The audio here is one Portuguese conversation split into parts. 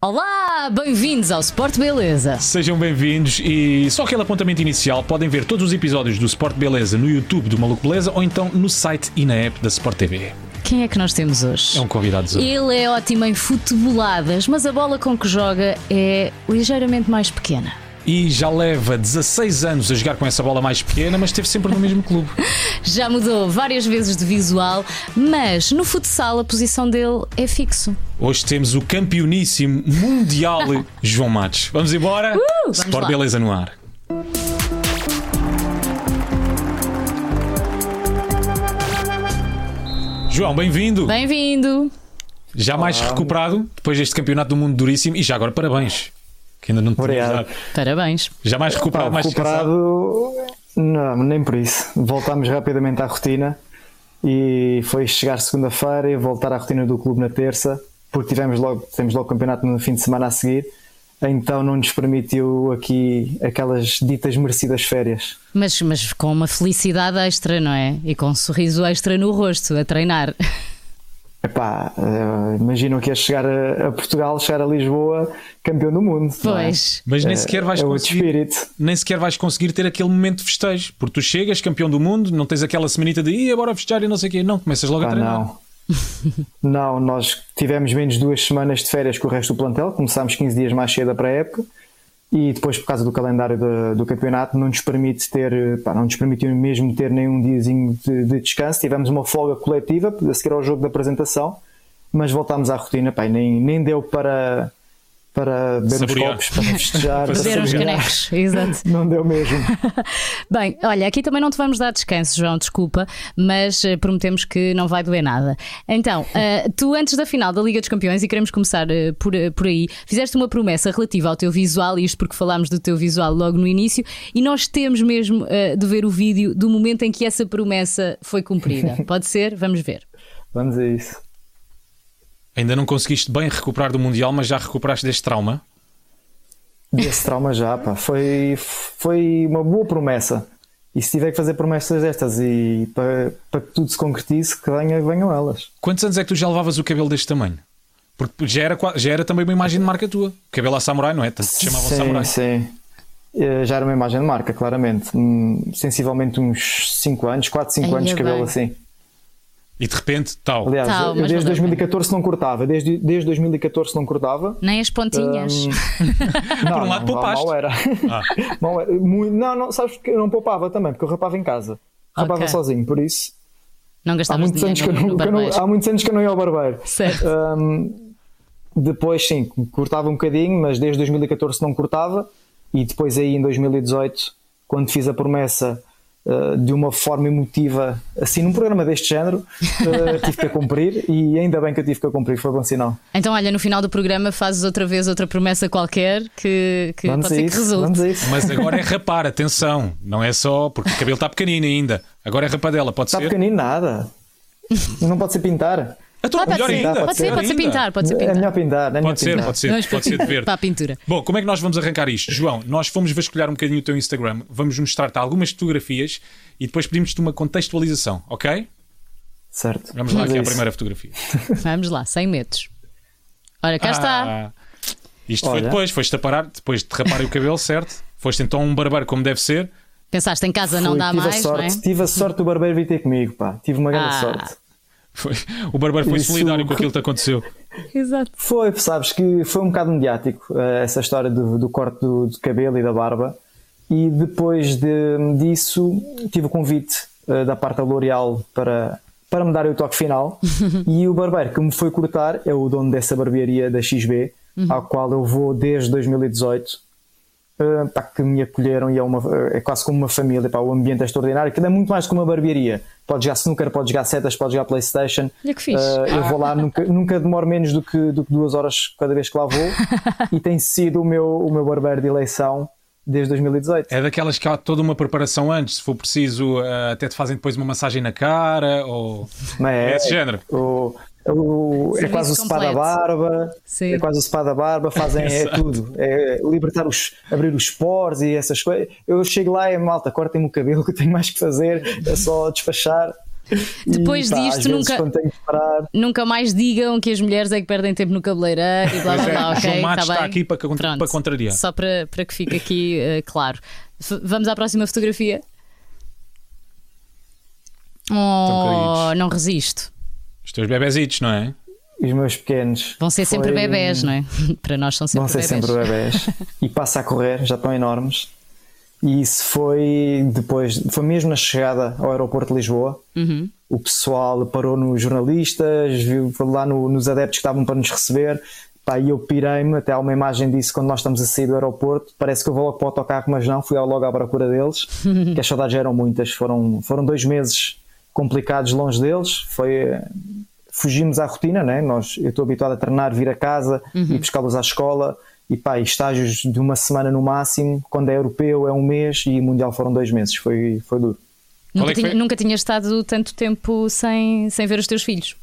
Olá, bem-vindos ao Sport Beleza. Sejam bem-vindos e só aquele apontamento inicial, podem ver todos os episódios do Sport Beleza no YouTube do Maluco Beleza ou então no site e na app da Sport TV. Quem é que nós temos hoje? É um convidado Zé. Ele é ótimo em futeboladas, mas a bola com que joga é ligeiramente mais pequena. E já leva 16 anos a jogar com essa bola mais pequena, mas esteve sempre no mesmo clube. Já mudou várias vezes de visual, mas no futsal a posição dele é fixo. Hoje temos o campeoníssimo mundial João Matos. Vamos embora? Uh, vamos Sport lá. Beleza no ar. João, bem-vindo. Bem-vindo. Já mais recuperado depois deste campeonato do mundo duríssimo e já agora parabéns. Que ainda não dado. Parabéns. Já mais recuperado, mais recuperado, não, nem por isso. Voltámos rapidamente à rotina e foi chegar segunda-feira e voltar à rotina do clube na terça, porque tivemos logo, temos logo campeonato no fim de semana a seguir, então não nos permitiu aqui aquelas ditas merecidas férias. Mas, mas com uma felicidade extra, não é? E com um sorriso extra no rosto, a treinar. Epá, eh, imaginam que ia chegar a, a Portugal, chegar a Lisboa, campeão do mundo. é? Pois. Mas nem sequer vais é conseguir. espírito. Nem sequer vais conseguir ter aquele momento de festejo. Porque tu chegas, campeão do mundo, não tens aquela semanita de "Ih, bora festejar e não sei o quê. Não, começas logo a Pá, treinar. não. não, nós tivemos menos duas semanas de férias que o resto do plantel, começámos 15 dias mais cedo para a época e depois, por causa do calendário do, do campeonato, não nos permite ter, pá, não nos permitiu mesmo ter nenhum diazinho de, de descanso. Tivemos uma folga coletiva a seguir ao jogo da apresentação, mas voltámos à rotina, pá, nem, nem deu para, para beber Saborear. copos, para festejar, para Beber saborear. canecos. Exato. Não deu mesmo. Bem, olha, aqui também não te vamos dar descanso, João, desculpa, mas eh, prometemos que não vai doer nada. Então, eh, tu antes da final da Liga dos Campeões, e queremos começar eh, por, por aí, fizeste uma promessa relativa ao teu visual, e isto porque falámos do teu visual logo no início, e nós temos mesmo de ver o vídeo do momento em que essa promessa foi cumprida. Pode ser? Vamos ver. Vamos a isso. Ainda não conseguiste bem recuperar do Mundial, mas já recuperaste deste trauma. Desse trauma já, pá. Foi, foi uma boa promessa. E se tiver que fazer promessas destas e para, para que tudo se concretize, que venha, venham elas. Quantos anos é que tu já levavas o cabelo deste tamanho? Porque já era, já era também uma imagem de marca tua. Cabelo a samurai, não é? Tanto te chamavam sim, samurai. sim. Eh, Já era uma imagem de marca, claramente. Hum, Sensivelmente uns 5 anos, 4, 5 Ai, anos de cabelo bem. assim. E de repente, tal. Aliás, Tá, eu mas desde valeu a 2014 não cortava. Desde, desde 2014 não cortava. Nem as pontinhas. Hum, Por um lado, não, poupaste. Mal era. Ah. Mal era. Muito- não, não, sabes que eu não poupava também, porque eu rapava em casa. Rapava Ok. sozinho, por isso. não Há gastavas muitos, anos que eu não, no que eu não- há muitos anos que eu não ia ao barbeiro. Certo. Hum, depois, sim, cortava um bocadinho, mas desde 2014 não cortava. E depois, aí em 2018, quando fiz a promessa uh, de uma forma emotiva, assim, num programa deste género, uh, tive que a cumprir. E ainda bem que eu tive que a cumprir, foi bom sinal. Então, olha, no final do programa fazes outra vez outra promessa qualquer que, que Vamos pode ser que isso. resulte. A isso. Mas agora é rapar, atenção. Não é só porque o cabelo está pequenino ainda. Agora é rapadela, pode Está ser? pequenino, nada. Não pode ser pintar. Então, Ah, pode melhor ser, ainda. pode ser, melhor pode ser pintar, pode ser É pintar. melhor pintar. É melhor Pode ser, pintar. pode ser, Vamos pode ser de verde. Para a pintura. Bom, como é que nós vamos arrancar isto? João, nós fomos vasculhar um bocadinho o teu Instagram, vamos mostrar-te algumas fotografias e depois pedimos-te uma contextualização, ok? Certo. Vamos lá aqui a à isso. primeira fotografia. Vamos lá, 100 metros. Ora, cá está. Ah, Isto foi Olha. depois, foste a parar, depois de rapar o cabelo, certo? Foste então um barbeiro como deve ser. Pensaste em casa não Fui, dá tive mais, a sorte, não é? Tive a sorte do barbeiro vir ter comigo, pá. Tive uma grande Ah. sorte. Foi- o barbeiro foi Isso- solidário com aquilo que te aconteceu. Exato. Foi, sabes que foi um bocado mediático eh, essa história do, do corte do, do cabelo e da barba. E depois de- disso tive o convite eh, da parte da L'Oréal para, para me dar o toque final. e o barbeiro que me foi cortar é o dono dessa barbearia da XB, ao qual eu vou desde 2018. Pá, que me acolheram e é, uma, é quase como uma família. Pá, o ambiente é extraordinário. Aquilo é muito mais que uma barbearia. Pode jogar snooker, pode jogar setas, pode jogar Playstation. Olha que fixe. Eh, eu vou lá, nunca, nunca demoro menos do que, do que duas horas cada vez que lá vou. e tem sido o meu, o meu barbeiro de eleição desde 2018. É daquelas que há toda uma preparação antes, se for preciso, eh, até te fazem depois uma massagem na cara ou. Mas É esse género. O, o- é quase o spa da barba, Sim. é quase o spa da barba, fazem é tudo, é libertar os, abrir os poros e essas coisas. Eu chego lá e malta, cortem-me o cabelo que eu tenho mais que fazer, é só despachar. Depois E, pá, disto, nunca, nunca mais digam que as mulheres é que perdem tempo no cabeleireiro e blá blá é, blá, ok? João Matos Tá está aqui para contra- Pronto. para contrariar. Só para, para que fique aqui eh, claro. F- vamos à próxima fotografia. Oh, não resisto. Os teus bebezitos, não é? os meus pequenos. Vão ser sempre foi- bebés, não é? Para nós são sempre Vão ser bebés. sempre bebés. e passa a correr, já estão enormes. E isso foi depois, foi mesmo na chegada ao aeroporto de Lisboa. Uhum. O pessoal parou nos jornalistas, viu foi lá no- nos adeptos que estavam para nos receber. Pá, e eu pirei-me, até há uma imagem disso quando nós estamos a sair do aeroporto. Parece que eu vou logo para o autocarro, mas não, fui logo à procura deles. que as saudades eram muitas. Foram, foram dois meses complicados longe deles. Foi, eh, fugimos à rotina, né? Nós, eu estou habituado a treinar, vir a casa e buscá-los à escola. E pá, e estágios de uma semana no máximo. Quando é europeu é um mês e mundial foram dois meses. Foi, foi duro. Nunca, é tinha, foi? nunca tinhas estado tanto tempo sem, sem ver os teus filhos.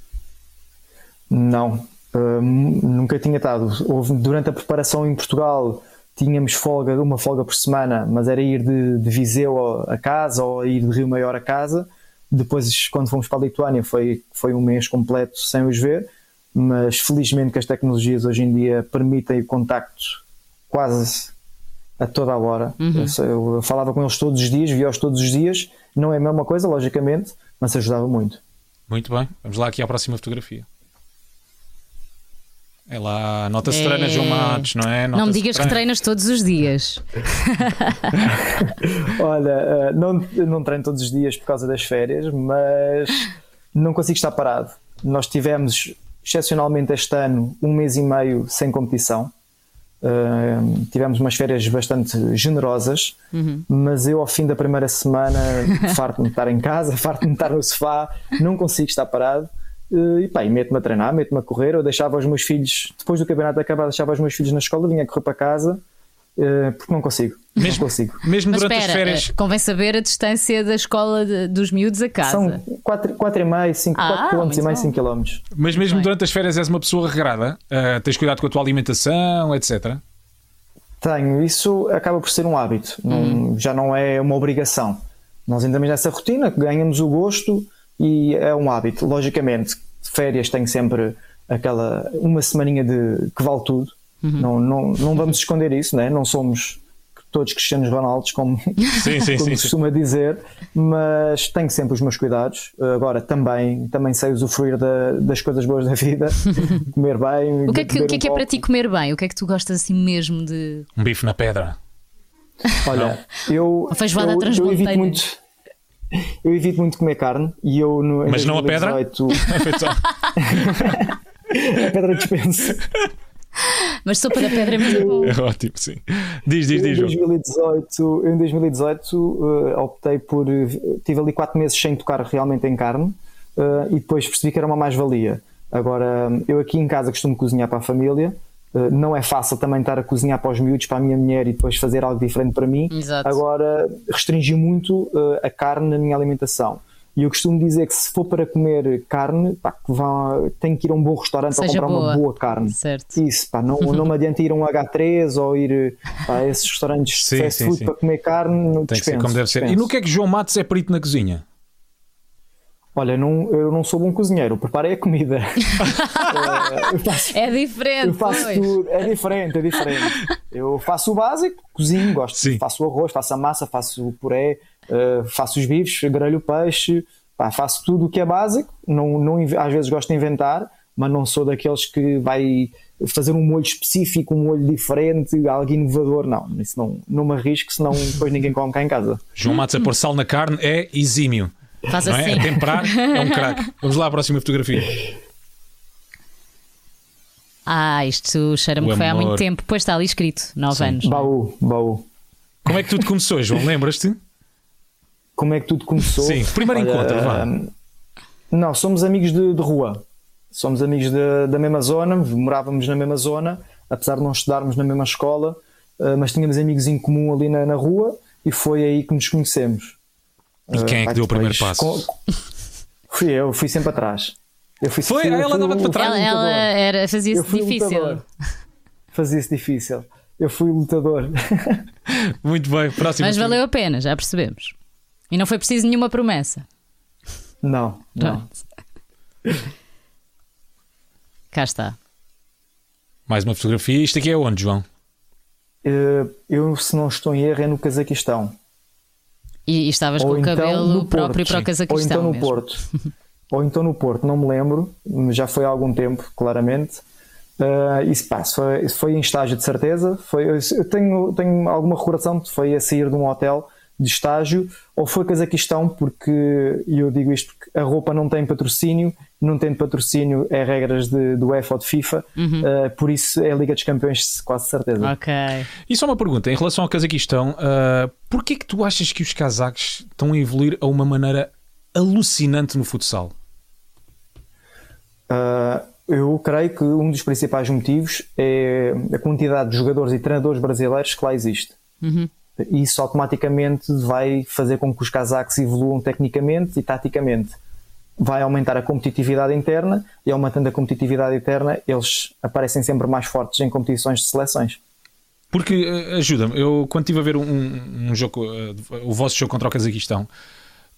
Não, hum, nunca tinha estado. Houve, durante a preparação em Portugal tínhamos folga, uma folga por semana, mas era ir de, de Viseu a- a casa ou ir de Rio Maior a casa. Depois, quando fomos para a Lituânia, foi, foi um mês completo sem os ver. Mas felizmente que as tecnologias hoje em dia permitem o contacto quase a toda a hora. Eu, sei- eu falava com eles todos os dias, via-os todos os dias. Não é a mesma coisa, logicamente, mas ajudava muito. Muito bem. Vamos lá aqui à próxima fotografia. É lá, nota-se É. treina João Matos, não é? não me digas que treina. treinas todos os dias. Olha, eh, não, não treino todos os dias por causa das férias, mas não consigo estar parado. Nós tivemos, excepcionalmente este ano, um mês e meio sem competição. Uh, tivemos umas férias bastante generosas, mas eu, ao fim da primeira semana, farto-me de estar em casa, farto-me de estar no sofá, não consigo estar parado. Uh, e pá, e meto-me a treinar, meto-me a correr. Eu deixava os meus filhos, depois do campeonato acabar, deixava os meus filhos na escola, vinha correr para casa, uh, porque não consigo. Mesmo- Não consigo. Mesmo Mas durante espera, as férias. eh, convém saber a distância da escola de- dos miúdos a casa. São 4,5, 5 Ah, km e meio, bom. 5 km. Mas mesmo bem. durante as férias és uma pessoa regrada? Ah, tens cuidado com a tua alimentação, etc. Tenho, isso acaba por ser um hábito, não- já não é uma obrigação. Nós entramos nessa rotina, ganhamos o gosto e é um hábito. Logicamente, férias tenho sempre aquela uma semaninha de que vale tudo. Não, não, não vamos esconder isso, né? não somos todos Cristianos Ronaldos, como, Sim, sim, como sim. costuma dizer, mas tenho sempre os meus cuidados. Agora também, também sei usufruir da- das coisas boas da vida, comer bem. O que é que, o que é, um que é para ti comer bem? O que é que tu gostas assim mesmo de. Um bife na pedra. Olha, eu, A feijoada eu, eu evito muito. Eu evito muito comer carne e eu no, em Mas não a pedra? 2018 a pedra dispensa. Mas sopa da pedra é muito bom. É ótimo, sim. Diz, diz, em diz, João. 2018, eu em 2018 eh, optei por. eh, tive ali 4 meses sem tocar realmente em carne eh, e depois percebi que era uma mais-valia. Agora, eu aqui em casa costumo cozinhar para a família. Eh, Não é fácil também estar a cozinhar para os miúdos, para a minha mulher e depois fazer algo diferente para mim. Exato. Agora, restringi muito eh, a carne na minha alimentação. E eu costumo dizer que se for para comer carne, pá, que vá, tenho que ir a um bom restaurante Seja comprar boa. uma boa carne. Certo. Isso, pá, não, não me adianta ir a um H3 ou ir pá, a esses restaurantes Sim, de fast sim, food sim. para comer carne. Não Tem que ser dispenso, como deve ser. E no que é que João Matos é perito na cozinha? Olha, não, eu não sou bom cozinheiro, preparei a comida. Eh, faço, É diferente. eu faço pois. tudo, é diferente, é diferente. Eu faço o básico, cozinho, gosto, Sim. faço o arroz, faço a massa, faço o puré, eh, faço os bifes, grelho o peixe, pá, faço tudo o que é básico. Não, não, às vezes gosto de inventar, mas não sou daqueles que vai fazer um molho específico, um molho diferente, algo inovador. Não, isso não, não me arrisco, senão depois ninguém come cá em casa. João Matos a pôr sal na carne é exímio. Faz Não é? assim. A temperar é um craque. Vamos lá à próxima fotografia. Ah, isto cheira-me que foi há muito tempo. Pois está ali escrito, 9 anos. Baú, baú. Como é que tudo começou, João? Lembras-te? Como é que tudo começou? Sim, primeiro encontro, vá. hum, Não, somos amigos de, de rua. Somos amigos de- da mesma zona, morávamos na mesma zona, apesar de não estudarmos na mesma escola, uh, mas tínhamos amigos em comum ali na, na rua e foi aí que nos conhecemos. E quem é que Uh, deu o primeiro passo? com- Fui eu, fui sempre atrás. Eu fui, Foi? fui- Ah, ela fui o- para trás? Ela, era, fazia-se difícil. Fazia-se difícil. Eu fui o lutador. Muito bem, próxima Mas valeu a pena, já percebemos. E não foi preciso nenhuma promessa. Não, não. Cá está. Mais uma fotografia. Isto aqui é onde, João? Uh, eu, se não estou em erro, é no Cazaquistão. E, e estavas ou com então o cabelo próprio para o Cazaquistão. Ou então no mesmo. Porto. ou então no Porto, não me lembro, já foi há algum tempo, claramente. Uh, isso, pá, foi, foi em estágio de certeza. Foi, eu tenho, tenho alguma recordação que foi a sair de um hotel de estágio, ou foi Cazaquistão, porque, e eu digo isto porque a roupa não tem patrocínio, não tem patrocínio é regras de, do UEFA ou de FIFA, uhum. uh, por isso é a Liga dos Campeões, quase certeza. Ok. E só uma pergunta, em relação ao Cazaquistão, uh, porquê que tu achas que os cazaques estão a evoluir a uma maneira alucinante no futsal? Uh, eu creio que um dos principais motivos é a quantidade de jogadores e treinadores brasileiros que lá existe. Uhum isso automaticamente vai fazer com que os casacos evoluam tecnicamente e taticamente. Vai aumentar a competitividade interna e aumentando a competitividade interna, eles aparecem sempre mais fortes em competições de seleções. Porque, eh, ajuda-me, eu quando estive a ver um, um jogo, uh, o vosso jogo contra o Cazaquistão,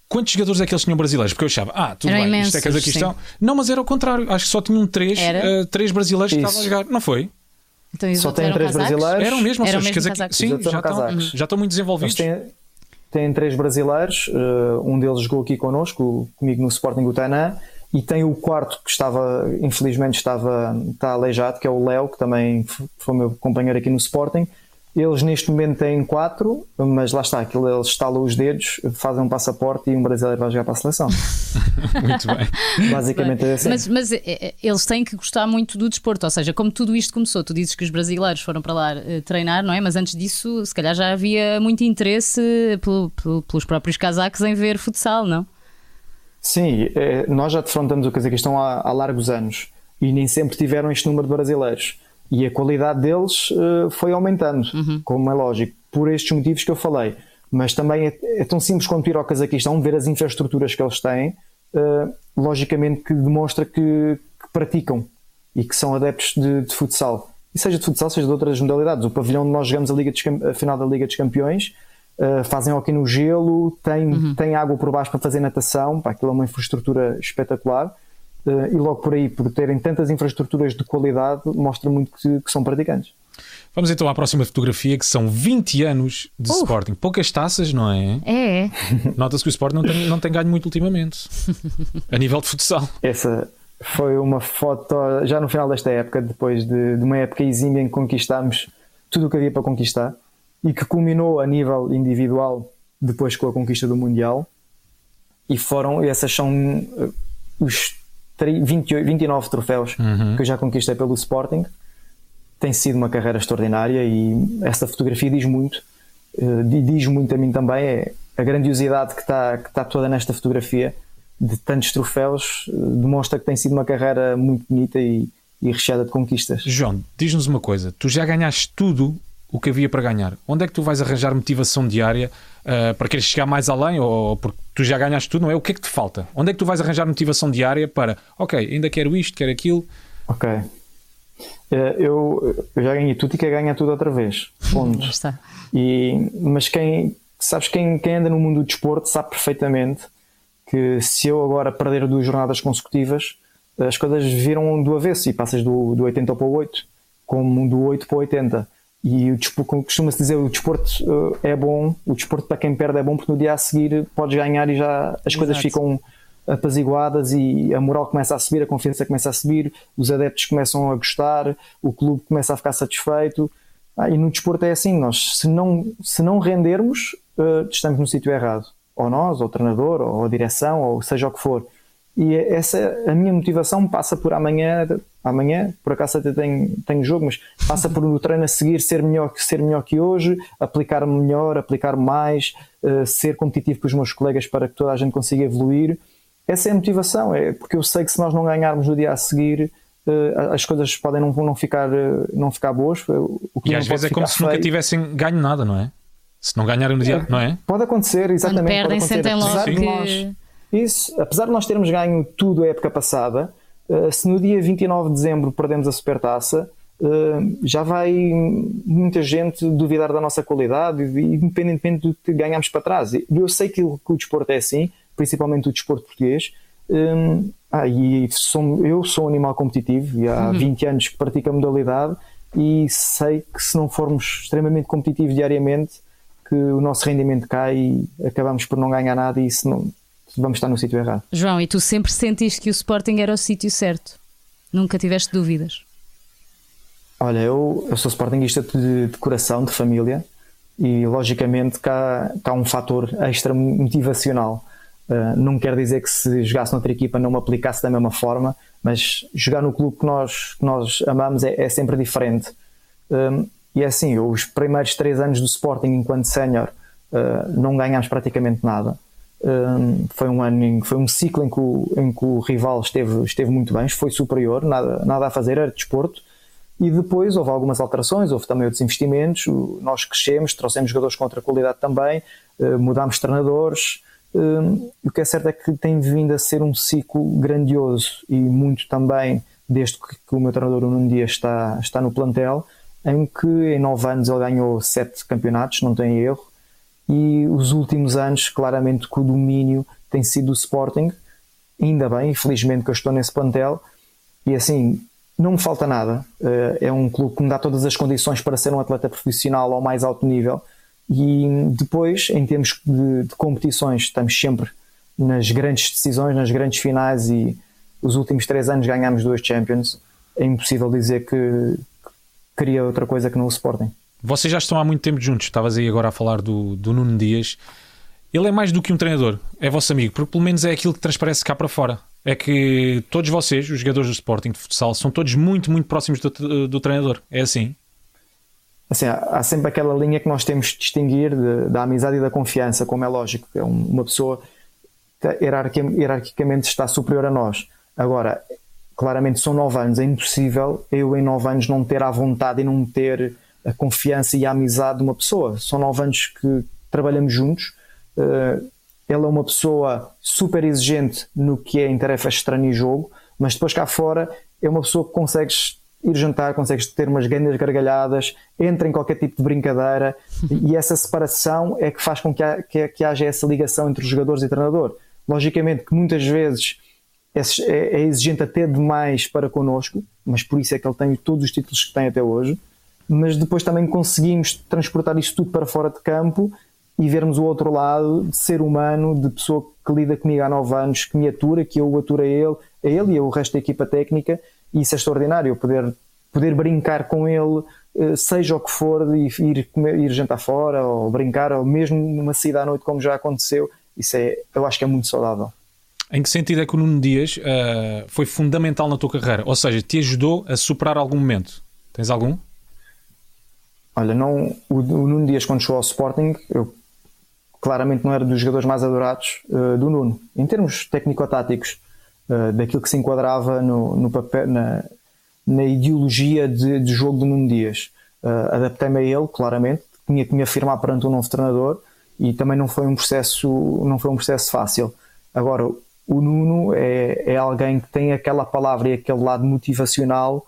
quantos jogadores é que eles tinham brasileiros? Porque eu achava, ah, tudo era bem, imensos, isto é Cazaquistão. Sim. Não, mas era o contrário, acho que só tinham três, uh, três brasileiros Isso. que estavam a jogar, não foi? Então, Só têm três brasileiros. Eram mesmo, eram mesmo casacos. Sim, já, já, estão, já estão muito desenvolvidos. Têm, têm, três brasileiros, uh, um deles jogou aqui connosco, comigo no Sporting Gutanã, e tem o quarto que estava, infelizmente estava, está aleijado, que é o Léo, que também foi meu companheiro aqui no Sporting, eles neste momento têm quatro, mas lá está, aquilo, eles estalam os dedos, fazem um passaporte e um brasileiro vai jogar para a seleção. muito bem. Basicamente é assim. Mas, mas, eh, eh, eles têm que gostar muito do desporto, ou seja, como tudo isto começou, tu dizes que os brasileiros foram para lá uh, treinar, não é? Mas antes disso, se calhar já havia muito interesse pelo, pelo, pelos próprios casacos em ver futsal, não? Sim, é, nós já defrontamos o Cazaquistão há, há largos anos e nem sempre tiveram este número de brasileiros e a qualidade deles uh, foi aumentando, uhum. como é lógico, por estes motivos que eu falei. Mas também é, é, tão simples quanto ir ao Cazaquistão, ver as infraestruturas que eles têm, uh, logicamente que demonstra que, que, praticam e que são adeptos de, de, futsal. E seja de futsal, seja de outras modalidades. O pavilhão onde nós jogamos a, Liga a final da Liga dos Campeões, uh, fazem aqui no gelo, tem, uhum. tem água por baixo para fazer natação, pá, aquilo é uma infraestrutura espetacular e logo por aí, por terem tantas infraestruturas de qualidade, mostra muito que, que são praticantes. Vamos então à próxima fotografia, que são 20 anos de uh. Sporting. Poucas taças, não é? É. Nota-se que o Sporting não tem, não tem ganho muito ultimamente, a nível de futsal. Essa foi uma foto já no final desta época, depois de, de uma época exímia em que conquistámos tudo o que havia para conquistar e que culminou a nível individual depois com a conquista do Mundial. E foram, essas são eh, os 28, 29 troféus uhum. que eu já conquistei pelo Sporting. Tem sido uma carreira extraordinária e essa fotografia diz muito. Uh, diz muito a mim também é a grandiosidade que está, que está toda nesta fotografia de tantos troféus uh, demonstra que tem sido uma carreira muito bonita e, e recheada de conquistas. João, diz-nos uma coisa: tu já ganhaste tudo o que havia para ganhar. Onde é que tu vais arranjar motivação diária uh, para querer chegar mais além ou, ou porque tu já ganhaste tudo, não é? O que é que te falta? Onde é que tu vais arranjar motivação diária para, ok, ainda quero isto, quero aquilo? Ok. Eh, eu, eu já ganhei tudo e quero ganhar tudo outra vez. Ponto. Está. E, mas quem, sabes, quem, quem anda no mundo do desporto sabe perfeitamente que se eu agora perder duas jornadas consecutivas, as coisas viram do avesso e passas do, do 80 para o 8, como do 8 para o 80. E o desporto, costuma-se dizer o desporto uh, é bom, o desporto para quem perde é bom porque no dia a seguir podes ganhar e já as Exato. coisas ficam apaziguadas e a moral começa a subir, a confiança começa a subir, os adeptos começam a gostar, o clube começa a ficar satisfeito. Ah, e no desporto é assim, nós se não, se não rendermos, uh, estamos no sítio errado. Ou nós, ou o treinador, ou a direção, ou seja o que for. E essa a minha motivação passa por amanhã, amanhã, por acaso até tenho, tenho jogo, mas passa por no treino a seguir ser melhor, ser melhor que hoje, aplicar melhor, aplicar mais, uh, ser competitivo com os meus colegas para que toda a gente consiga evoluir. Essa é a motivação, é porque eu sei que se nós não ganharmos no dia a seguir, uh, as coisas podem não, não, ficar, uh, não ficar boas. O que e às vezes é como se feio. nunca tivessem ganho nada, não é? Se não ganharem no dia, é, não é? Pode acontecer, exatamente. Quando perdem, sentem logo que... Nós, isso, apesar de nós termos ganho tudo a época passada, uh, se no dia 29 de dezembro perdemos a supertaça, uh, já vai muita gente duvidar da nossa qualidade, independentemente do que ganhamos para trás. Eu sei que, que o desporto é assim, principalmente o desporto português. Um, ah, e sou, eu sou um animal competitivo e há uhum. 20 anos que pratico a modalidade e sei que se não formos extremamente competitivos diariamente, que o nosso rendimento cai e acabamos por não ganhar nada e isso não, vamos estar no sítio errado. João, e tu sempre sentiste que o Sporting era o sítio certo? Nunca tiveste dúvidas? Olha, eu, eu sou Sportingista de, de coração, de família e logicamente cá, cá há um fator extra motivacional. Uh, não quer dizer que se jogasse noutra equipa não me aplicasse da mesma forma, mas jogar no clube que nós, que nós amamos é, é sempre diferente. Um, e é assim, os primeiros três anos do Sporting enquanto sénior uh, não ganhámos praticamente nada. Um, foi um ano, em, foi um ciclo em que o, em que o rival esteve, esteve muito bem, foi superior, nada, nada a fazer, era desporto. E depois houve algumas alterações, houve também outros investimentos. Nós crescemos, trouxemos jogadores com outra qualidade também, uh, mudámos treinadores. Um, o que é certo é que tem vindo a ser um ciclo grandioso e muito também desde que, o meu treinador, Nuno Dias, está, está no plantel em que em nove anos ele ganhou sete campeonatos, não tem erro, e os últimos anos, claramente, que o domínio tem sido o Sporting, ainda bem, infelizmente que eu estou nesse plantel, e assim, não me falta nada. Eh, é um clube que me dá todas as condições para ser um atleta profissional ao mais alto nível, e depois, em termos de, de competições, estamos sempre nas grandes decisões, nas grandes finais, e os últimos três anos ganhamos duas Champions. É impossível dizer que, queria outra coisa que não o Sporting. Vocês já estão há muito tempo juntos, estavas aí agora a falar do, do Nuno Dias. Ele é mais do que um treinador, é vosso amigo, porque pelo menos é aquilo que transparece cá para fora. É que todos vocês, os jogadores do Sporting de futsal, são todos muito, muito próximos do, do treinador. É assim? Assim, há, sempre aquela linha que nós temos de distinguir de, da amizade e da confiança, como é lógico. É uma pessoa que hierarquicamente está superior a nós. Agora, claramente são nove anos, é impossível eu em nove anos não ter a vontade e não ter a confiança e a amizade de uma pessoa. São nove anos que trabalhamos juntos. Uh, ele é uma pessoa super exigente no que é em tarefas de treino e jogo, mas depois cá fora é uma pessoa que consegues ir jantar, consegues ter umas grandes gargalhadas, entra em qualquer tipo de brincadeira e essa separação é que faz com que, ha, que, que haja essa ligação entre os jogadores e treinador. Logicamente que muitas vezes é, é, é, exigente até demais para connosco, mas por isso é que ele tem todos os títulos que tem até hoje. Mas depois também conseguimos transportar isto tudo para fora de campo e vermos o outro lado de ser humano, de pessoa que lida comigo há nove anos, que me atura, que eu aturo a ele, a ele e o resto da equipa técnica, e isso é extraordinário, poder, poder brincar com ele, eh, seja o que for, e ir, ir jantar fora, ou brincar, ou mesmo numa saída à noite, como já aconteceu, isso é, eu acho que é muito saudável. Em que sentido é que o Nuno Dias uh, foi fundamental na tua carreira? Ou seja, te ajudou a superar algum momento? Tens algum? Olha, não, o, o Nuno Dias, quando chegou ao Sporting, eu claramente não era dos jogadores mais adorados uh, do Nuno. Em termos técnico-táticos, uh, daquilo que se enquadrava no, no papel, na, na ideologia de, de, jogo do Nuno Dias. Uh, Adaptei-me a ele, claramente, tinha que me afirmar perante um novo treinador e também não foi um processo, não foi um processo fácil. Agora, o Nuno é, é alguém que tem aquela palavra e aquele lado motivacional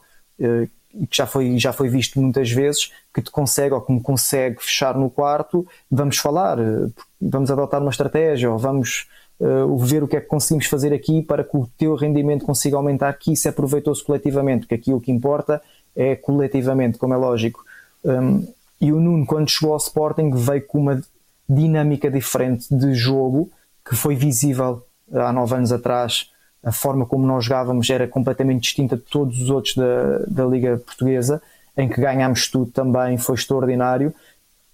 que já foi, já foi visto muitas vezes, que te consegue ou que me consegue fechar no quarto, vamos falar, eh, vamos adotar uma estratégia ou vamos uh, ver o que é que conseguimos fazer aqui para que o teu rendimento consiga aumentar, que isso é proveitoso coletivamente, porque aqui o que importa é coletivamente, como é lógico. Um, e o Nuno, quando chegou ao Sporting, veio com uma dinâmica diferente de jogo que foi visível há nove anos atrás, a forma como nós jogávamos era completamente distinta de todos os outros da, da Liga Portuguesa, em que ganhámos tudo também, foi extraordinário.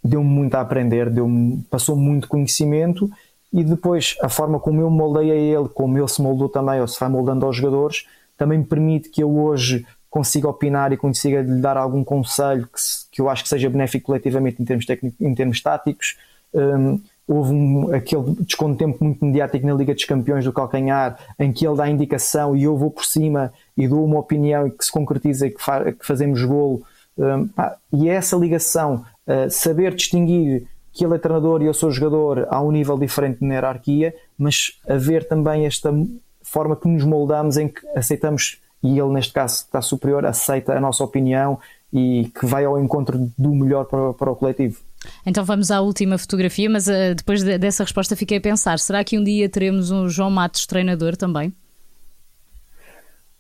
Deu-me muito a aprender, deu passou muito conhecimento e depois a forma como eu moldei a ele, como ele se moldou também, ou se vai moldando aos jogadores, também me permite que eu hoje consiga opinar e consiga lhe dar algum conselho que, que eu acho que seja benéfico coletivamente em termos, técnicos, em termos táticos. Um, houve um, aquele descontempo muito mediático na Liga dos Campeões do Calcanhar, em que ele dá indicação e eu vou por cima e dou uma opinião e que se concretiza que, fa que fazemos golo. Um, pá, e é essa ligação, uh, saber distinguir que ele é treinador e eu sou jogador a um nível diferente na hierarquia, mas haver também esta forma que nos moldamos em que aceitamos, e ele neste caso está superior, aceita a nossa opinião e que vai ao encontro do melhor para, para o coletivo. Então vamos à última fotografia, mas uh, depois de, dessa resposta fiquei a pensar: será que um dia teremos um João Matos treinador também?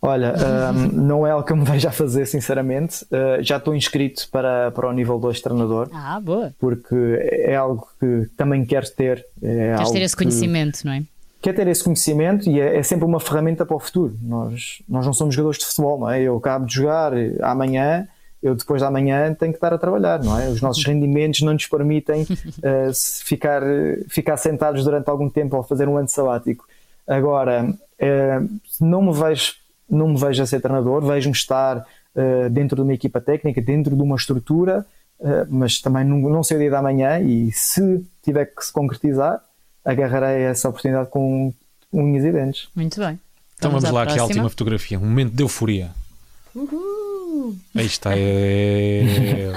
Olha, um, não é algo que eu me veja a fazer, sinceramente. Uh, já estou inscrito para, para o nível 2 treinador. Ah, boa. Porque é algo que também quero ter. É Queres ter esse conhecimento, que, não é? Quer ter esse conhecimento e é, é, sempre uma ferramenta para o futuro. Nós, nós não somos jogadores de futebol, não é? Eu acabo de jogar amanhã, eu depois da manhã tenho que estar a trabalhar, não é? Os nossos rendimentos não nos permitem uh, ficar, ficar sentados durante algum tempo ou fazer um ano sabático. Agora, uh, não me vejo não me vejo a ser treinador, vejo-me estar uh, dentro de uma equipa técnica, dentro de uma estrutura, uh, mas também não, não sei o dia da manhã e se tiver que se concretizar, agarrarei essa oportunidade com unhas e dentes. Muito bem. Então vamos, vamos lá aqui à última fotografia, um momento de euforia. Uhul. Aí está. É...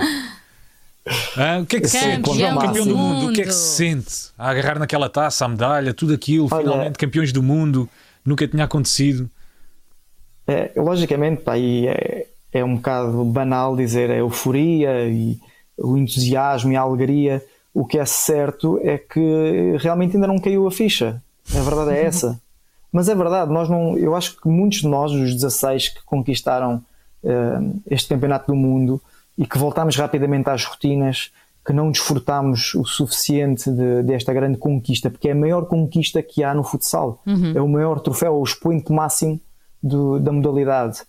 Ah, o que é que se sente? Campeão do mundo, o que é que se sente? A agarrar naquela taça, a medalha, tudo aquilo, Olha, finalmente campeões do mundo, nunca tinha acontecido. É, logicamente, pá, é, é um bocado banal dizer a euforia e o entusiasmo e a alegria. O que é certo é que realmente ainda não caiu a ficha. A verdade é essa. Mas é verdade, nós não, eu acho que muitos de nós, os 16 que conquistaram este campeonato do mundo e que voltámos rapidamente às rotinas, que não desfrutámos o suficiente de, desta grande conquista, porque é a maior conquista que há no futsal. Uhum. É o maior troféu, o expoente máximo do, da modalidade.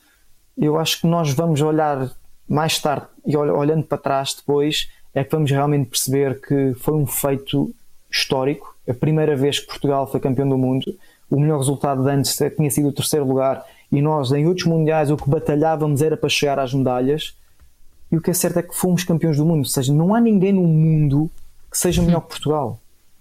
Eu acho que nós vamos olhar mais tarde e olhando para trás depois é que vamos realmente perceber que foi um feito histórico. A primeira vez que Portugal foi campeão do mundo, o melhor resultado de antes tinha sido o terceiro lugar e nós em outros mundiais o que batalhávamos era para chegar às medalhas. E o que é certo é que fomos campeões do mundo, ou seja, não há ninguém no mundo que seja melhor que Portugal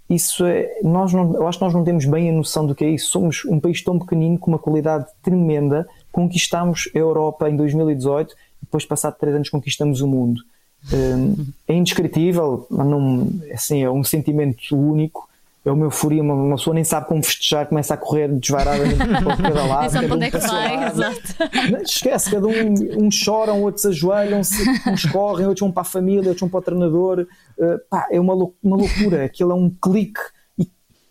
isso é, nós não, eu acho que nós não temos bem a noção do que é isso. Somos um país tão pequenino com uma qualidade tremenda. Conquistamos a Europa em 2018 e depois, passado três anos, conquistamos o mundo. Um, é indescritível, não, assim, é um sentimento único. É uma euforia, uma, uma pessoa nem sabe como festejar, começa a correr desvairada para cada lado. Sabe onde é que vai, exato. Esquece, cada um, uns choram, outros ajoelham-se, uns correm, outros vão para a família, outros vão para o treinador. Uh, pá, é uma, uma loucura, aquilo é um clique e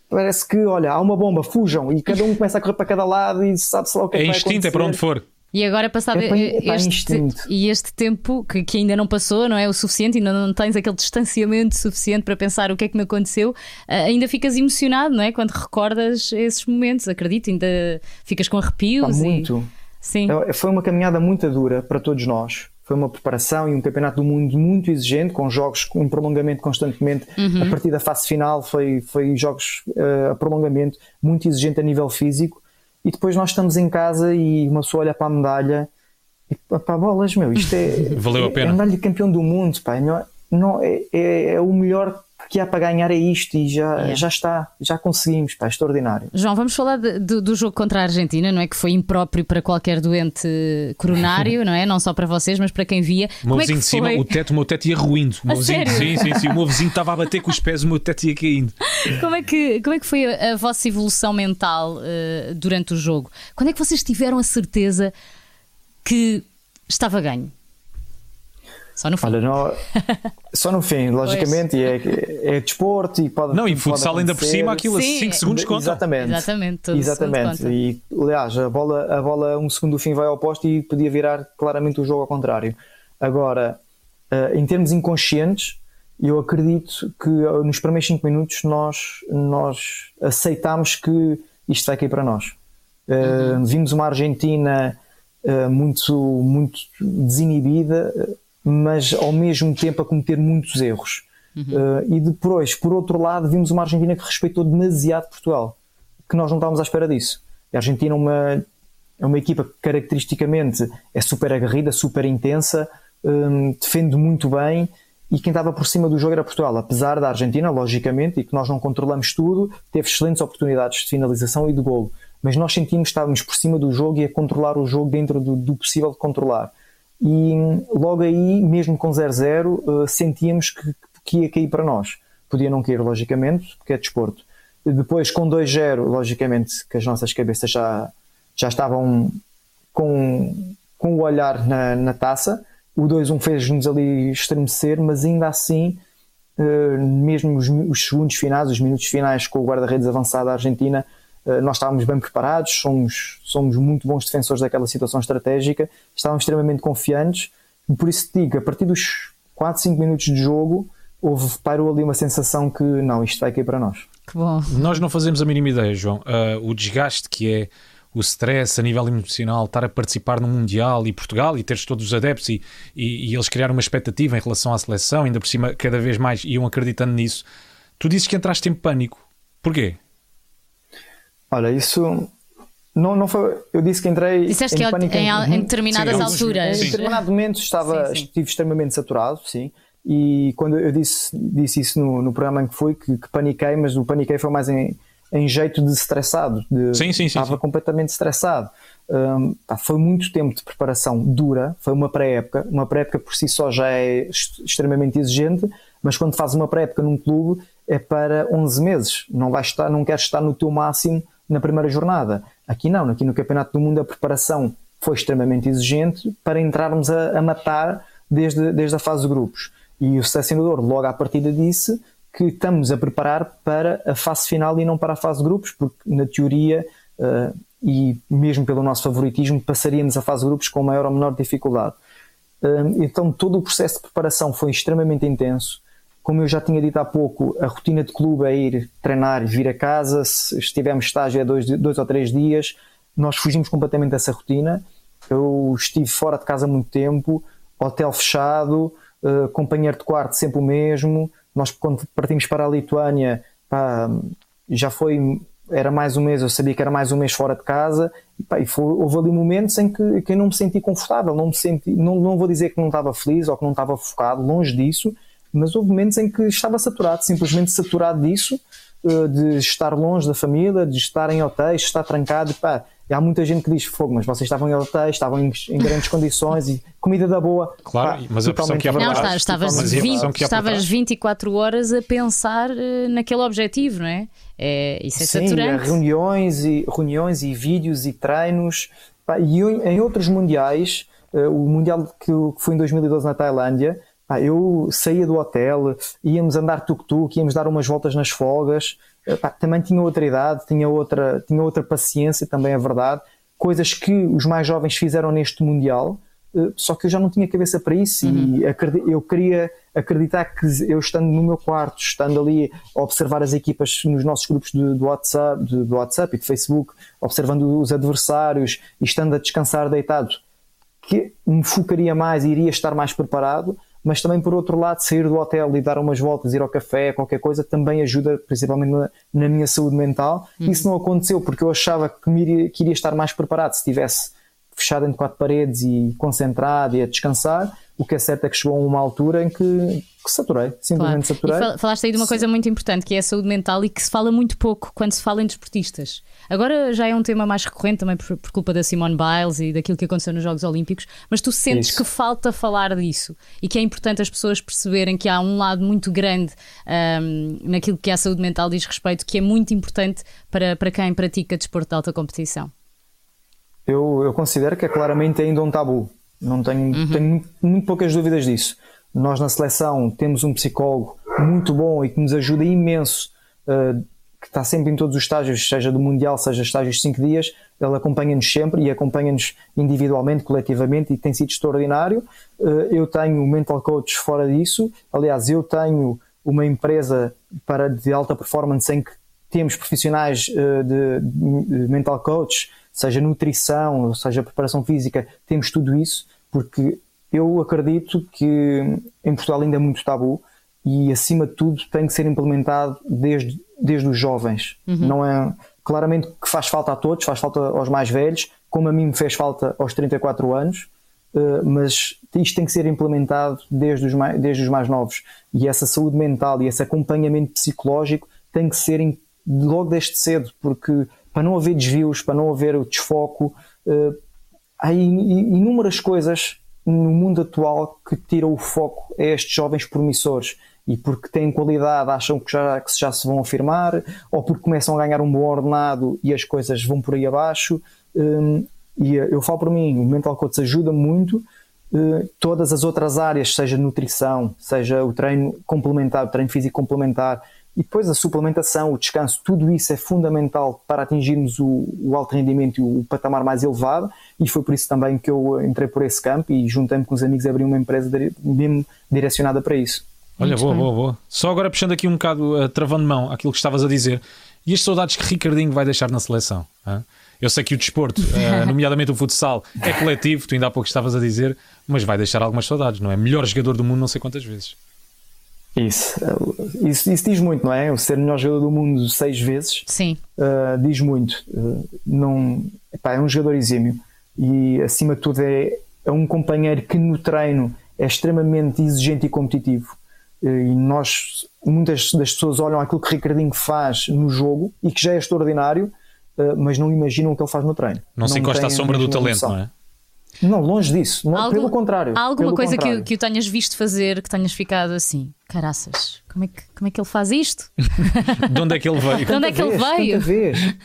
parece que, olha, há uma bomba, fujam, e cada um começa a correr para cada lado e sabe-se lá o que é, é que vai instinto, é para onde for. E agora passado é, é este, e este tempo que, que, ainda não passou, não é o suficiente, ainda não tens aquele distanciamento suficiente para pensar o que é que me aconteceu, eh, ainda ficas emocionado, não é? Quando recordas esses momentos, acredito, ainda ficas com arrepios. Pá, muito. E... Sim. É, foi uma caminhada muito dura para todos nós. Foi uma preparação e um campeonato do mundo muito exigente, com jogos com prolongamento constantemente. Uhum. A partir da fase final foi, foi jogos uh, a prolongamento, muito exigente a nível físico e depois nós estamos em casa e uma pessoa olha para a medalha e pá, bolas, meu, isto é. Valeu a pena. É medalha de campeão do mundo, pá, não, não, é, é, é o melhor que há para ganhar é isto e já, yeah. já está, já conseguimos, pá, extraordinário. João, vamos falar de, de, do jogo contra a Argentina, não é? Que foi impróprio para qualquer doente coronário, não é? Não só para vocês, mas para quem via. O meu é vizinho de cima, o teto, o meu teto ia ruindo. O meu vizinho, sim, sim, sim. O meu vizinho estava a bater com os pés, o meu teto ia caindo. Como é que, como é que foi a, a vossa evolução mental uh, durante o jogo? Quando é que vocês tiveram a certeza que estava ganho? Só no fim. Olha, não, só no fim, logicamente, é, é desporto e pode. Não, e futsal ainda por cima, aquilo a 5 segundos conta. Exatamente. Exatamente. Exatamente. E aliás, a bola, a bola um segundo do fim vai ao posto e podia virar claramente o jogo ao contrário. Agora, eh, em termos inconscientes, eu acredito que eh, nos primeiros 5 minutos nós, nós aceitámos que isto vai cair para nós. Eh, uhum. Vimos uma Argentina muito, muito desinibida mas ao mesmo tempo a cometer muitos erros. Uhum. Uh, e depois, por outro lado, vimos uma Argentina que respeitou demasiado Portugal, que nós não estávamos à espera disso. A Argentina é uma, é uma equipa que caracteristicamente é super aguerrida, super intensa, um, defende muito bem e quem estava por cima do jogo era Portugal, apesar da Argentina, logicamente, e que nós não controlamos tudo, teve excelentes oportunidades de finalização e de golo. Mas nós sentimos que estávamos por cima do jogo e a controlar o jogo dentro do, do possível de controlar e logo aí, mesmo com 0-0, uh, sentíamos que, que ia cair para nós. Podia não cair, logicamente, porque é desporto. Depois, com 2-0, logicamente que as nossas cabeças já, já estavam com, com o olhar na, na taça. O 2-1 fez-nos ali estremecer, mas ainda assim uh, mesmo os, os, segundos finais, os minutos finais com o guarda-redes avançado da Argentina, nós estávamos bem preparados, somos, somos muito bons defensores daquela situação estratégica, estávamos extremamente confiantes, e por isso te digo, a partir dos 4, 5 minutos de jogo, houve, pairou ali uma sensação que não, isto vai cair para nós. Que bom. Nós não fazemos a mínima ideia, João. Uh, o desgaste que é o stress a nível emocional, estar a participar no Mundial e Portugal e teres todos os adeptos e, e, e, eles criaram uma expectativa em relação à seleção, ainda por cima cada vez mais iam acreditando nisso. Tu dizes que entraste em pânico. Porquê? Olha, isso não, não foi. Eu disse que entrei. Disseste em que pânico em, em, em determinadas sim, alturas. Em determinado momento estava, sim, sim. estive extremamente saturado, sim. E quando eu disse, disse isso no, no programa em que fui, que, que paniquei, mas o paniquei foi mais em, em jeito de estressado. De, sim, sim, estava sim, completamente estressado. Um, pá, foi muito tempo de preparação dura, foi uma pré-época. Uma pré-época por si só já é extremamente exigente, mas quando fazes uma pré-época num clube é para 11 meses. Não, vais estar, não queres estar no teu máximo na primeira jornada. Aqui não, aqui no Campeonato do Mundo a preparação foi extremamente exigente para entrarmos a, a matar desde, desde a fase de grupos. E o selecionador, logo à partida, disse que estamos a preparar para a fase final e não para a fase de grupos, porque na teoria uh, e mesmo pelo nosso favoritismo passaríamos a fase de grupos com maior ou menor dificuldade. Uh, então todo o processo de preparação foi extremamente intenso. Como eu já tinha dito há pouco, a rotina de clube é ir treinar vir a casa. Se estivermos estágio é dois, dois ou três dias, nós fugimos completamente dessa rotina. Eu estive fora de casa muito tempo, hotel fechado, uh, companheiro de quarto sempre o mesmo, nós, quando partimos para a Lituânia, pá, já foi. Era mais um mês, eu sabia que era mais um mês fora de casa, e, pá, e foi, houve ali momentos em que, que eu não me senti confortável, não me senti, não, não vou dizer que não estava feliz ou que não estava focado, longe disso, mas houve momentos em que estava saturado, simplesmente saturado disso, eh, de estar longe da família, de estar em hotéis, estar trancado, pá, e há muita gente que diz fogo, mas vocês estavam em hotéis, estavam em, em grandes condições e comida da boa. Claro, pá, mas a pressão que é verdade. Não, estavas, 20, estavas 24 horas a pensar uh, naquele objetivo, não é? é isso é Sim, saturante. reuniões e, reuniões e vídeos e treinos. Pá, e em outros mundiais, uh, o mundial que foi em 2012 na Tailândia, pá, eu saía do hotel, íamos andar tuk-tuk, íamos dar umas voltas nas folgas, Epá, também tinha outra idade, tinha outra, tinha outra paciência, também é verdade. Coisas que os mais jovens fizeram neste Mundial, eh, só que eu já não tinha cabeça para isso uhum. e eu queria acreditar que eu estando no meu quarto, estando ali a observar as equipas nos nossos grupos do, do WhatsApp, do, do, WhatsApp e de Facebook, observando os adversários e estando a descansar deitado, que me focaria mais e iria estar mais preparado mas também por outro lado sair do hotel e dar umas voltas, ir ao café, qualquer coisa, também ajuda principalmente na, na minha saúde mental. Uhum. Isso não aconteceu porque eu achava que, iria, que iria estar mais preparado se estivesse fechado entre quatro paredes e concentrado e a descansar. O que é certo é que chegou a uma altura em que, que saturei, simplesmente claro. saturei. E falaste aí de uma coisa muito importante que é a saúde mental e que se fala muito pouco quando se fala em desportistas. Agora já é um tema mais recorrente também por, por culpa da Simone Biles e daquilo que aconteceu nos Jogos Olímpicos, mas tu sentes Isso. que falta falar disso e que é importante as pessoas perceberem que há um lado muito grande um, naquilo que a saúde mental diz respeito, que é muito importante para, para quem pratica desporto de alta competição. Eu, eu considero que é claramente ainda um tabu. Não tenho, uhum. tenho muito, muito poucas dúvidas disso. Nós na seleção temos um psicólogo muito bom e que nos ajuda imenso, uh, que está sempre em todos os estágios, seja do Mundial, seja estágios de 5 dias, ele acompanha-nos sempre e acompanha-nos individualmente, coletivamente e tem sido extraordinário. Uh, eu tenho mental coach fora disso, aliás, eu tenho uma empresa para, de alta performance em que temos profissionais uh, de, de mental coach seja nutrição, seja preparação física, temos tudo isso, porque eu acredito que em Portugal ainda é muito tabu e acima de tudo tem que ser implementado desde, desde os jovens. Uhum. Não é claramente que faz falta a todos, faz falta aos mais velhos, como a mim me fez falta aos 34 anos, eh, mas isto tem que ser implementado desde os mais, desde os mais novos. E essa saúde mental e esse acompanhamento psicológico tem que ser logo desde cedo, porque para não haver desvios, para não haver o desfoco. Uh, há inúmeras coisas no mundo atual que tiram o foco a estes jovens promissores e porque têm qualidade acham que já, que já se vão afirmar ou porque começam a ganhar um bom ordenado e as coisas vão por aí abaixo. Um, e eu falo para mim, o Mental Coach ajuda muito uh, todas as outras áreas, seja nutrição, seja o treino complementar, o treino físico complementar, e depois a suplementação, o descanso, tudo isso é fundamental para atingirmos o, o alto rendimento e o patamar mais elevado, e foi por isso também que eu entrei por esse campo e juntei-me com os amigos abri uma empresa mesmo direcionada para isso. Olha, boa, boa, boa. Só agora puxando aqui um bocado, uh, travando mão aquilo que estavas a dizer, e as saudades que Ricardinho vai deixar na seleção? Hein? Eu sei que o desporto, uh, nomeadamente o futsal, é coletivo, tu ainda há pouco estavas a dizer, mas vai deixar algumas saudades, não é? Melhor jogador do mundo, não sei quantas vezes. Isso, isso, isso, diz muito, não é? O ser melhor jogador do mundo seis vezes Sim. Uh, diz muito. Uh, não, epá, é um jogador exímio e, acima de tudo, é, é um companheiro que no treino é extremamente exigente e competitivo. Uh, e nós, muitas das pessoas olham aquilo que Ricardinho faz no jogo e que já é extraordinário, mas não imaginam o que ele faz no treino. Não, não se encosta à sombra do talento, noção. não é? Não, longe disso. Não, pelo contrário. Há alguma coisa contrário. Que, que o tenhas visto fazer que tenhas ficado assim? Caraças, como é que, como é que ele faz isto? de onde é que ele veio? de onde é que ele veio? Tanta vez.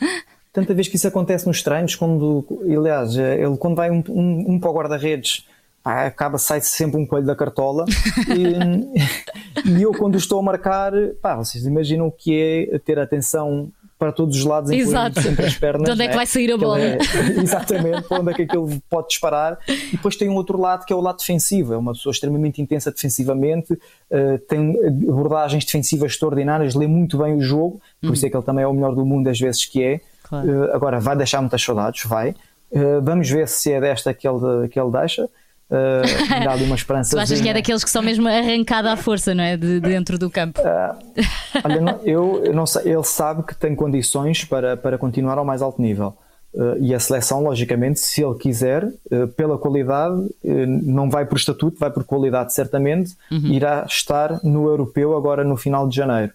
Tanta vez que isso acontece nos treinos, quando, aliás, ele quando vai um, um, um para o guarda-redes, acaba, sai-se sempre um coelho da cartola. e, e, eu, quando estou a marcar, pá, vocês imaginam o que é ter atenção para todos os lados, Exato. sempre as pernas. De onde é que vai sair a bola? É, exatamente, para onde é que aquilo pode disparar. E depois tem um outro lado que é o lado defensivo. É uma pessoa extremamente intensa defensivamente, uh, tem abordagens defensivas extraordinárias, lê muito bem o jogo, por uhum. isso é que ele também é o melhor do mundo às vezes que é. Claro. Uh, agora, vai deixar muitas saudades, vai. Uh, vamos ver se é desta que ele, que ele deixa. Uh, dá ali uma esperança. tu achas que é daqueles que são mesmo arrancada à força, não é? De, de dentro do campo. Uh, olha, não, eu, eu, não sei, ele sabe que tem condições para, para continuar ao mais alto nível. Uh, e a seleção, logicamente, se ele quiser, uh, pela qualidade, uh, não vai por estatuto, vai por qualidade, certamente, uhum. irá estar no europeu agora no final de janeiro.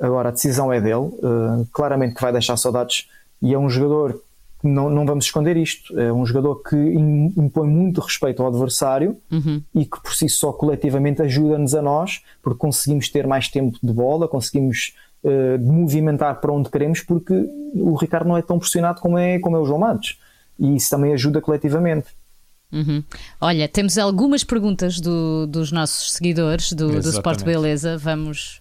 Agora, a decisão é dele, claramente que vai deixar saudades, e é um jogador não, não vamos esconder isto. É um jogador que impõe muito respeito ao adversário uhum. e que por si só coletivamente ajuda-nos a nós, porque conseguimos ter mais tempo de bola, conseguimos uh, movimentar para onde queremos, porque o Ricardo não é tão pressionado como é, como é o João Matos. E isso também ajuda coletivamente. Uhum. Olha, temos algumas perguntas do, dos nossos seguidores do, do Sport Beleza. Vamos,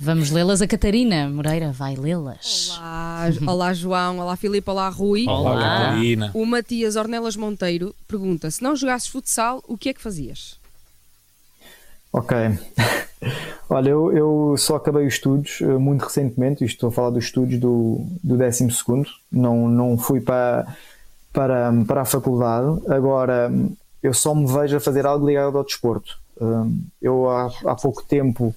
Vamos lê-las. A Catarina Moreira vai lê-las. Olá, olá João, olá Filipe, olá Rui. Olá, olá, Catarina. O Matias Ornelas Monteiro pergunta: se não jogasses futsal, o que é que fazias? Ok. Olha, eu, eu só acabei os estudos eh, muito recentemente, estou a falar dos estudos do, do 12, não, não fui para, para, para a faculdade. Agora, eu só me vejo a fazer algo ligado ao desporto. Eh, eu há, há pouco tempo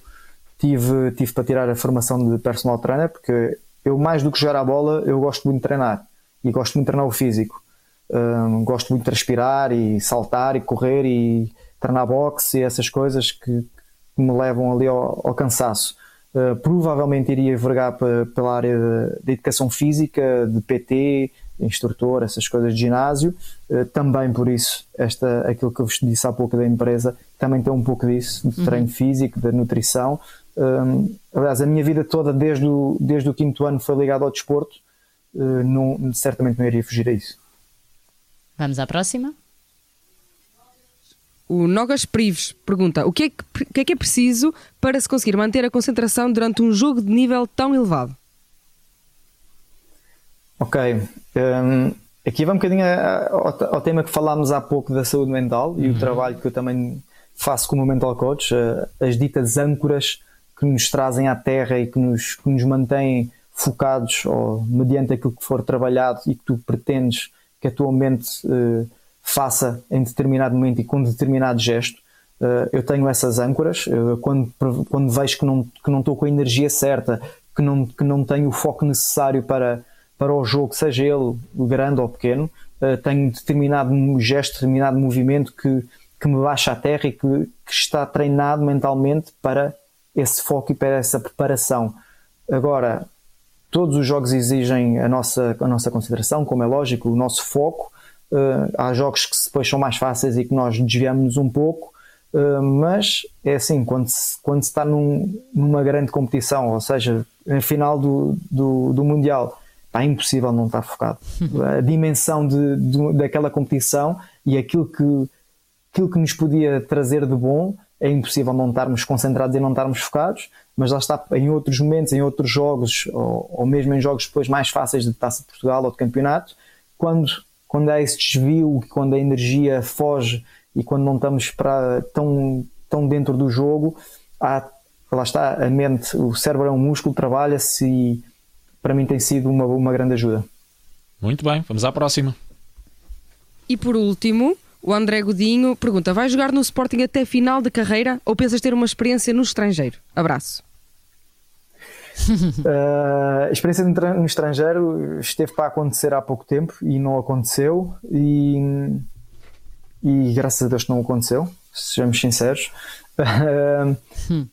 tive, tive para tirar a formação de personal trainer, porque eu, mais do que jogar a bola, eu gosto muito de treinar e gosto muito de treinar o físico. Um, gosto muito de transpirar e saltar e correr e treinar boxe e essas coisas que, que me levam ali ao, ao cansaço. Uh, provavelmente iria vergar pela área de, de, educação física, de PT, instrutor, essas coisas de ginásio. Uh, também por isso, esta, aquilo que eu vos disse há pouco da empresa, também tem um pouco disso, de treino uhum. físico, de nutrição. Um, aliás, a minha vida toda, desde o, desde o quinto ano, foi ligada ao desporto. Uh, não, certamente não iria fugir a isso. Vamos à próxima. O Nogas Prives pergunta: o que, é que, que, é que é preciso para se conseguir manter a concentração durante um jogo de nível tão elevado? Ok. Um, aqui vai um bocadinho ao, ao, tema que falámos há pouco da saúde mental e uhum. o trabalho que eu também faço como mental coach, as ditas âncoras que nos trazem à terra e que nos, que nos mantêm focados ou mediante aquilo que for trabalhado e que tu pretendes que a tua mente uh, faça em determinado momento e com determinado gesto. Uh, eu tenho essas âncoras. Uh, quando, quando vejo que não, que não estou com a energia certa, que não, que não tenho o foco necessário para, para o jogo, seja ele grande ou pequeno, tenho determinado gesto, determinado movimento que, que me baixa à terra e que, que está treinado mentalmente para esse foco e para essa preparação. Agora, todos os jogos exigem a nossa, a nossa consideração, como é lógico, o nosso foco. Uh, há jogos que depois são mais fáceis e que nós desviamos um pouco, uh, mas é assim, quando se, quando se está num, numa grande competição, ou seja, na final do, do, do Mundial, é impossível não estar focado. A dimensão de, de, daquela competição e aquilo que aquilo que nos podia trazer de bom. É impossível não estarmos concentrados e não estarmos focados, mas lá está, em outros momentos, em outros jogos, ou, ou mesmo em jogos depois mais fáceis de Taça de Portugal ou de campeonato, quando, quando há esse desvio, quando a energia foge e quando não estamos para, tão, tão dentro do jogo, há, lá está, a mente, o cérebro é um músculo, trabalha-se e para mim tem sido uma, uma grande ajuda. Muito bem, vamos à próxima. E por último, o André Godinho pergunta: vai jogar no Sporting até final de carreira ou pensas ter uma experiência no estrangeiro? Abraço. uh, a experiência no estrangeiro esteve para acontecer há pouco tempo e não aconteceu e, e graças a Deus não aconteceu, sejamos sinceros. Uh,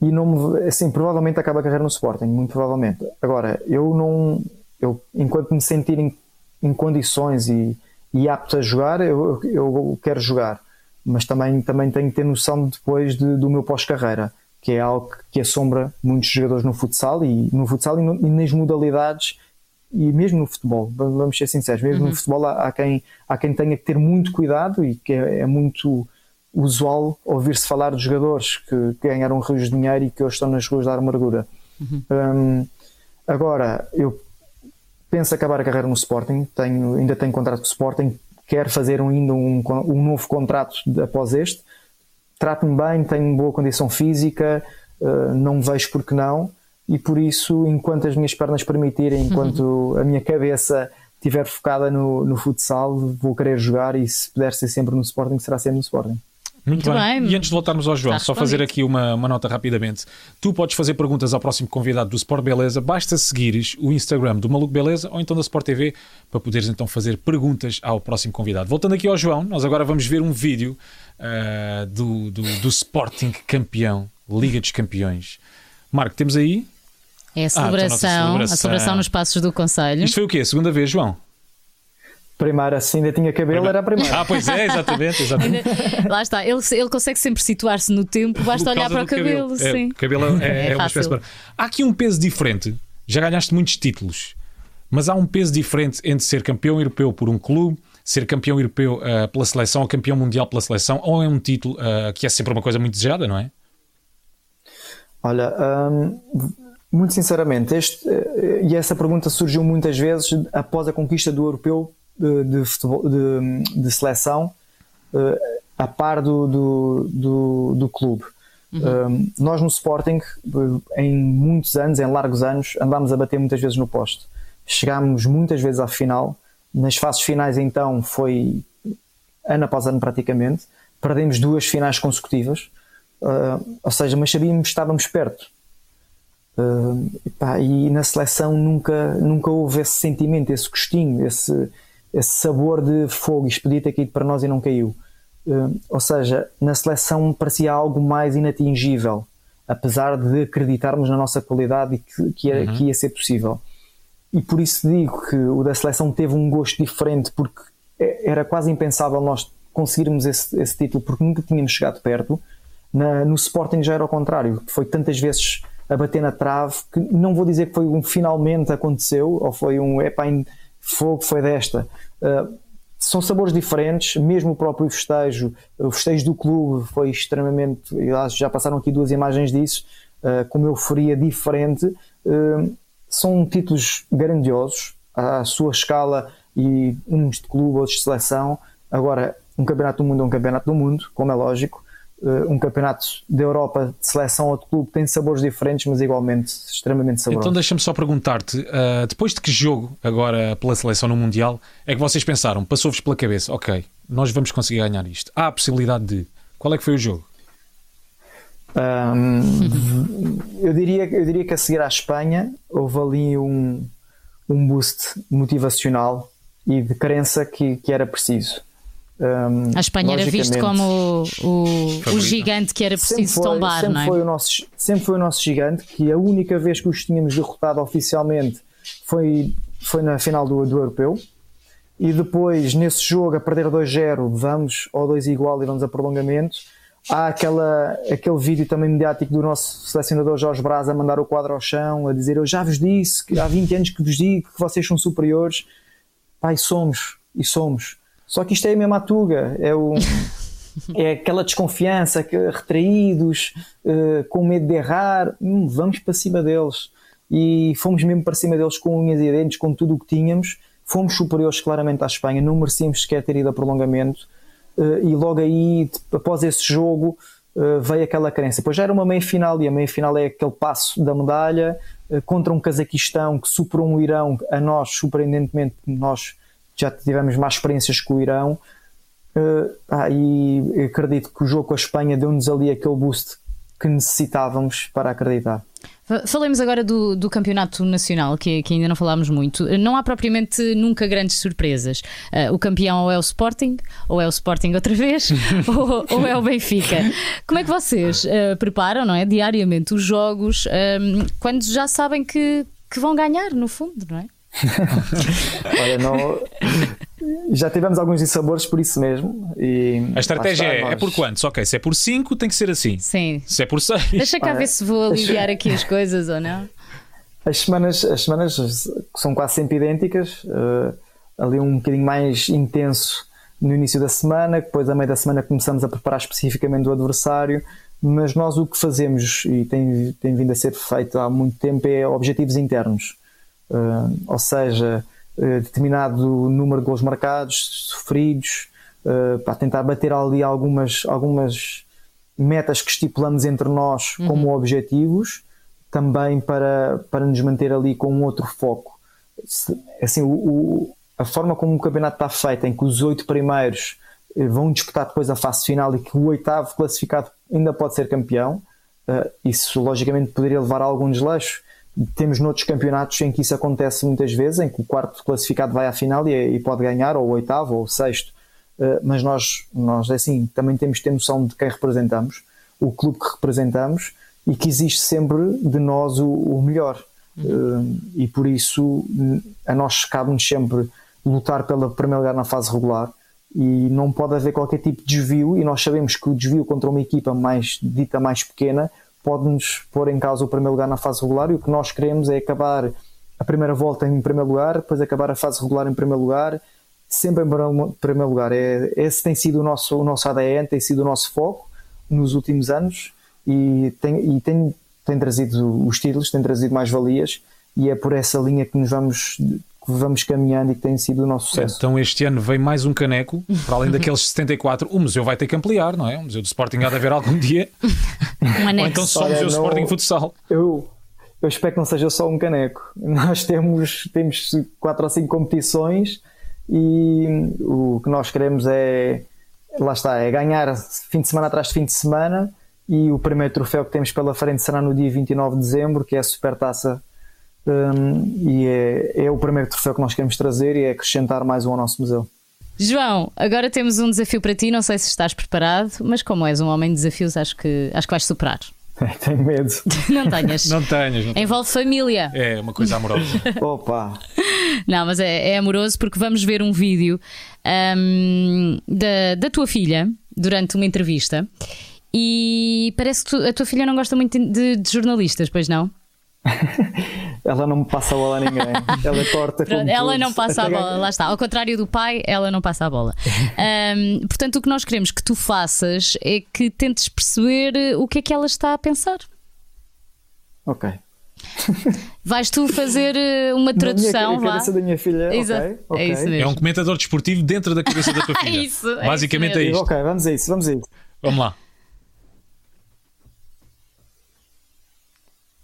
e não me, assim, provavelmente acaba a carreira no Sporting, muito provavelmente. Agora, eu não, eu enquanto me sentir em, em condições e, e apto a jogar, eu, eu quero jogar, mas também, também tenho que ter noção depois de, do meu pós-carreira, que é algo que assombra muitos jogadores no futsal e no futsal e, no, e nas modalidades e mesmo no futebol, vamos ser sinceros, mesmo uhum. no futebol há, há, quem, há quem tenha que ter muito cuidado e que é, é muito usual ouvir-se falar de jogadores que, que, ganharam rios de dinheiro e que hoje estão nas ruas da amargura. Uhum. Um, agora, eu penso acabar a carreira no Sporting, tenho, ainda tenho contrato com o Sporting, quero fazer ainda um, um novo contrato após este. Trato-me bem, tenho boa condição física, uh, não vejo porque não, e por isso, enquanto as minhas pernas permitirem, enquanto uhum. a minha cabeça estiver focada no, no futsal, vou querer jogar e se puder ser sempre no Sporting, será sempre no Sporting. Muito, Muito bem. bem. E antes de voltarmos ao João, só fazer aqui uma, uma nota rapidamente. Tu podes fazer perguntas ao próximo convidado do Sport Beleza, basta seguires o Instagram do Maluco Beleza ou então da Sport TV para poderes então fazer perguntas ao próximo convidado. Voltando aqui ao João, nós agora vamos ver um vídeo uh, do, do, do Sporting campeão, Liga dos Campeões. Marco, temos aí? É a celebração, ah, então a, celebração. a celebração nos passos do Conselho. Isto foi o quê? A segunda vez, João? Primeira, se ainda tinha cabelo, primeira. era a primeira. Ah, pois é, exatamente. exatamente. Lá está, ele, ele consegue sempre situar-se no tempo, basta olhar para o cabelo. cabelo. É, cabelo é, é, é uma espécie de... Há aqui um peso diferente. Já ganhaste muitos títulos, mas há um peso diferente entre ser campeão europeu por um clube, ser campeão europeu uh, pela seleção ou campeão mundial pela seleção, ou é um título uh, que é sempre uma coisa muito desejada, não é? Olha, hum, muito sinceramente, este, eh, e essa pergunta surgiu muitas vezes após a conquista do europeu de, de, futebol, de, de seleção uh, a par do, do, do, do clube. Uhum. nós no Sporting, eh, em muitos anos, em largos anos, andámos a bater muitas vezes no poste. Chegámos muitas vezes à final. Nas fases finais, então, foi ano após ano praticamente. Perdemos duas finais consecutivas. Uh, ou seja, mas sabíamos que estávamos perto. Uh, e na seleção nunca, nunca houve esse sentimento, esse gostinho, esse, esse sabor de fogo, podia ter caído para nós e não caiu. Uh, ou seja, na seleção parecia algo mais inatingível, apesar de acreditarmos na nossa qualidade e que, que, era, uhum. que ia ser possível. E por isso digo que o da seleção teve um gosto diferente, porque é, era quase impensável nós conseguirmos esse, esse título, porque nunca tínhamos chegado perto. Na, no Sporting já era ao contrário, foi tantas vezes a bater na trave que não vou dizer que foi um finalmente aconteceu ou foi um epá, fogo foi desta. Uh, são sabores diferentes, mesmo o próprio festejo, o festejo do clube foi extremamente. Já passaram aqui duas imagens disso, uh, com uma euforia diferente. Uh, são títulos grandiosos, à sua escala, e uns de clube, outros de seleção. Agora, um campeonato do mundo é um campeonato do mundo, como é lógico. Eh, um campeonato da Europa de seleção ou de clube tem sabores diferentes, mas igualmente extremamente saborosos. Então deixa-me só perguntar-te, uh, depois de que jogo agora pela seleção no Mundial é que vocês pensaram, passou-vos pela cabeça, ok, nós vamos conseguir ganhar isto. Há a possibilidade de. Qual é que foi o jogo? Um, eu, diria, eu diria que a seguir à Espanha houve ali um, um boost motivacional e de crença que, que era preciso. Um, a Espanha era visto como o, o, gigante que era preciso foi, tombar, sempre não é? Foi o nosso, sempre foi o nosso gigante, que a única vez que os tínhamos derrotado oficialmente foi, foi na final do, do Europeu. E depois, nesse jogo, a perder 2-0, vamos ao 2 igual e vamos a prolongamento. Há aquela, aquele vídeo também mediático do nosso selecionador Jorge Braz a mandar o quadro ao chão, a dizer: Eu já vos disse que há 20 anos que vos digo que vocês são superiores. Pai, somos, e somos. Só que isto é a mesma tuga, é o, é aquela desconfiança, que, retraídos, uh, com medo de errar, hum, vamos para cima deles. E fomos mesmo para cima deles com unhas e dentes, com tudo o que tínhamos. Fomos superiores claramente à Espanha, não merecíamos sequer ter ido a prolongamento. Uh, e logo aí, após esse jogo, uh, veio aquela crença. Pois já era uma meia-final, e a meia-final é aquele passo da medalha contra um Cazaquistão que superou um Irão, a nós, surpreendentemente, nós já tivemos mais experiências com o Irão. Uh, ah, e acredito que o jogo com a Espanha deu-nos ali aquele boost que necessitávamos para acreditar. Falemos agora do, do campeonato nacional, que, que, ainda não falámos muito. Não há propriamente nunca grandes surpresas. Uh, o campeão ou é o Sporting, ou é o Sporting outra vez, ou, ou, é o Benfica. Como é que vocês uh, preparam, não é, diariamente os jogos um, quando já sabem que, que vão ganhar, no fundo, não é? Olha, não, já tivemos alguns dissabores por isso mesmo. E a estratégia é, nós... é por quantos? Ok, se é por 5 tem que ser assim. Sim. Se é por 6. Deixa cá ver se vou aliviar aqui as coisas ou não. As semanas, as semanas são quase sempre idênticas. Uh, ali um bocadinho mais intenso no início da semana, depois a meio da semana começamos a preparar especificamente o adversário. Mas nós o que fazemos, e tem, tem vindo a ser feito há muito tempo, é objetivos internos. Uh, ou seja, uh, determinado número de gols marcados, sofridos, uh, para tentar bater ali algumas, algumas metas que estipulamos entre nós uhum. como objetivos, também para, para nos manter ali com um outro foco. Assim, o, o, a forma como o campeonato está feito, em que os oito primeiros vão disputar depois a fase final e que o oitavo classificado ainda pode ser campeão, isso logicamente poderia levar a algum desleixo temos noutros campeonatos em que isso acontece muitas vezes, em que o quarto classificado vai à final e, e pode ganhar, ou o oitavo, ou o sexto. Uh, mas nós, nós, é assim, também temos de ter noção de quem representamos, o clube que representamos e que existe sempre de nós o, o melhor. Uh, e por isso a nós cabe-nos sempre lutar pelo primeiro lugar na fase regular e não pode haver qualquer tipo de desvio e nós sabemos que o desvio contra uma equipa mais dita mais pequena pode-nos pôr em causa o primeiro lugar na fase regular e o que nós queremos é acabar a primeira volta em primeiro lugar, depois acabar a fase regular em primeiro lugar, sempre em primeiro lugar. É, esse tem sido o nosso, o nosso ADN, tem sido o nosso foco nos últimos anos e tem, e tem, tem trazido os títulos, tem trazido mais valias e é por essa linha que nos vamos vamos caminhando e que tem sido o nosso sucesso. Então este ano vem mais um caneco, para além daqueles 74, o museu vai ter que ampliar, não é? O museu do Sporting há de haver algum dia. Um anexo. Ou então só o museu do Sporting Futsal. Eu, eu espero que não seja só um caneco. Nós temos, temos quatro ou cinco competições e o que nós queremos é, lá está, é ganhar fim de semana atrás de fim de semana e o primeiro troféu que temos pela frente será no dia 29 de dezembro, que é a Supertaça um, e é, é o primeiro troféu que nós queremos trazer e é acrescentar mais um ao nosso museu. João, agora temos um desafio para ti, não sei se estás preparado, mas como és um homem de desafios, acho que, acho que vais superar. Tenho medo. Não tenhas. não tenhas. Não Envolve família. É, uma coisa amorosa. Opa! Não, mas é, é, amoroso porque vamos ver um vídeo um, da, da tua filha durante uma entrevista e parece que tu, a tua filha não gosta muito de, de jornalistas, pois não? ela não me passa a bola a ninguém. Ela corta Pronto, Ela não passa a bola, lá está. Ao contrário do pai, ela não passa a bola. Um, portanto, o que nós queremos que tu faças é que tentes perceber o que é que ela está a pensar. Ok. Vais tu fazer eh, uma tradução? Na minha, cabeça da minha filha. Exato. Okay, okay. É isso mesmo. É um comentador desportivo dentro da cabeça da tua filha. é isso. É Basicamente isso é isto. Ok, vamos a isso, vamos a isso. Vamos lá.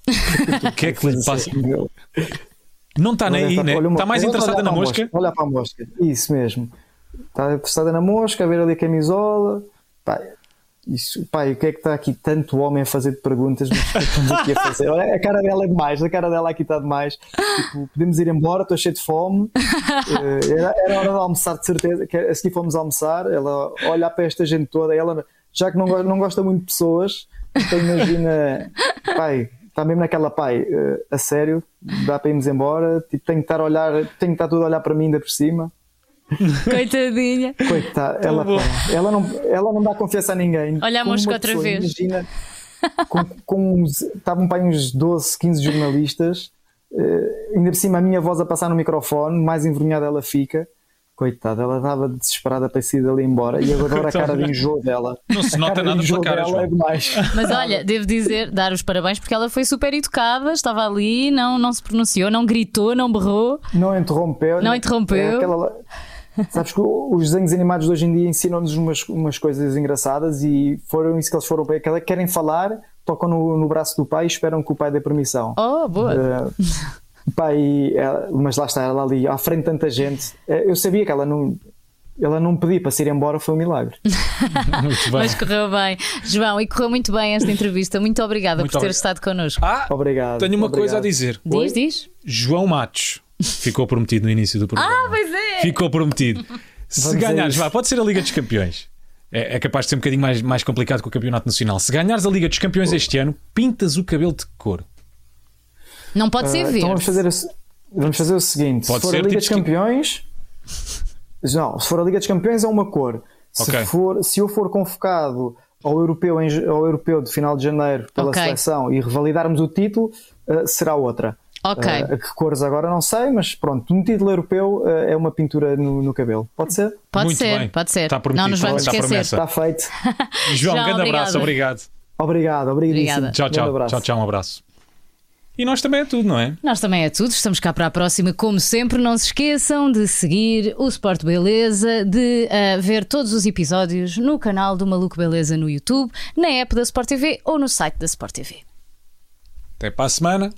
O que é que lhe passa? Não está nem aí, né? Está mais interessada na mosca. mosca. Olha para a mosca, isso mesmo. Está interessada na mosca, a ver ali a camisola. Pá, isso, pai, o que é que está aqui tanto homem a fazer de perguntas? Mas é aqui a fazer? Olha, a cara dela é demais, a cara dela aqui está demais. Tipo, podemos ir embora, estou cheio de fome. Eh, era, era, hora de almoçar, de certeza. A seguir fomos almoçar. Ela olha para esta gente toda, ela já que não, não gosta muito de pessoas, então imagina, pai, está mesmo naquela pai, uh, a sério, dá para irmos embora, tipo, tenho que estar a olhar, tenho que estar tudo a olhar para mim ainda por cima. Coitadinha. Coitada, ela, ela, não, ela não dá confiança a ninguém. Olha a mosca outra vez. Imagina, com, com uns, estavam para uns 12, 15 jornalistas, uh, ainda por cima a minha voz a passar no microfone, mais envergonhada ela fica. Coitada, ela estava desesperada para sair dali embora e agora a cara de enjoo dela. Não se nota nada pela cara. Dela é demais. Mas olha, devo dizer, dar os parabéns porque ela foi super educada, estava ali, não, não se pronunciou, não gritou, não berrou. Não interrompeu. Não interrompeu. É aquela... Sabes que os desenhos animados de hoje em dia ensinam-nos umas, umas coisas engraçadas e foram isso que eles foram para querem falar, tocam no, no braço do pai e esperam que o pai dê permissão. Oh, boa! Uh, pai, ela, mas lá está, ela ali à frente de tanta gente. Eh, eu sabia que ela não. Ela não pedia para se ir embora, foi um milagre. Mas correu bem. João, e correu muito bem esta entrevista. Muito obrigada muito por ter estado connosco. Ah, obrigado. Tenho uma obrigado. coisa a dizer. Diz, Oi? diz. João Matos ficou prometido no início do programa. Ah, pois é! Ficou prometido. Se ganhares, vá, pode ser a Liga dos Campeões. É, é, capaz de ser um bocadinho mais, mais complicado que o Campeonato Nacional. Se ganhares a Liga dos Campeões este ano, pintas o cabelo de cor. Não pode ser uh, verde. Então vamos fazer, vamos fazer o seguinte: pode se for a Liga dos tipo Campeões. Não, se for a Liga dos Campeões é uma cor. Se, okay. for, se eu for convocado ao europeu, ao europeu de final de janeiro pela okay. seleção e revalidarmos o título, uh, será outra. Ok. Uh, que cores agora não sei, mas pronto, um título europeu uh, é uma pintura no, no, cabelo. Pode ser? Pode Muito ser, bem. pode ser. Está prometido, não nos vamos esquecer. Está feito. João, um grande obrigado. abraço, obrigado. Obrigado, obrigado. Tchau, tchau. Tchau, tchau, um abraço. E nós também é tudo, não é? Nós também é tudo. Estamos cá para a próxima. Como sempre, não se esqueçam de seguir o Sport Beleza, de uh, ver todos os episódios no canal do Maluco Beleza no YouTube, na app da Sport TV ou no site da Sport TV. Até para a semana.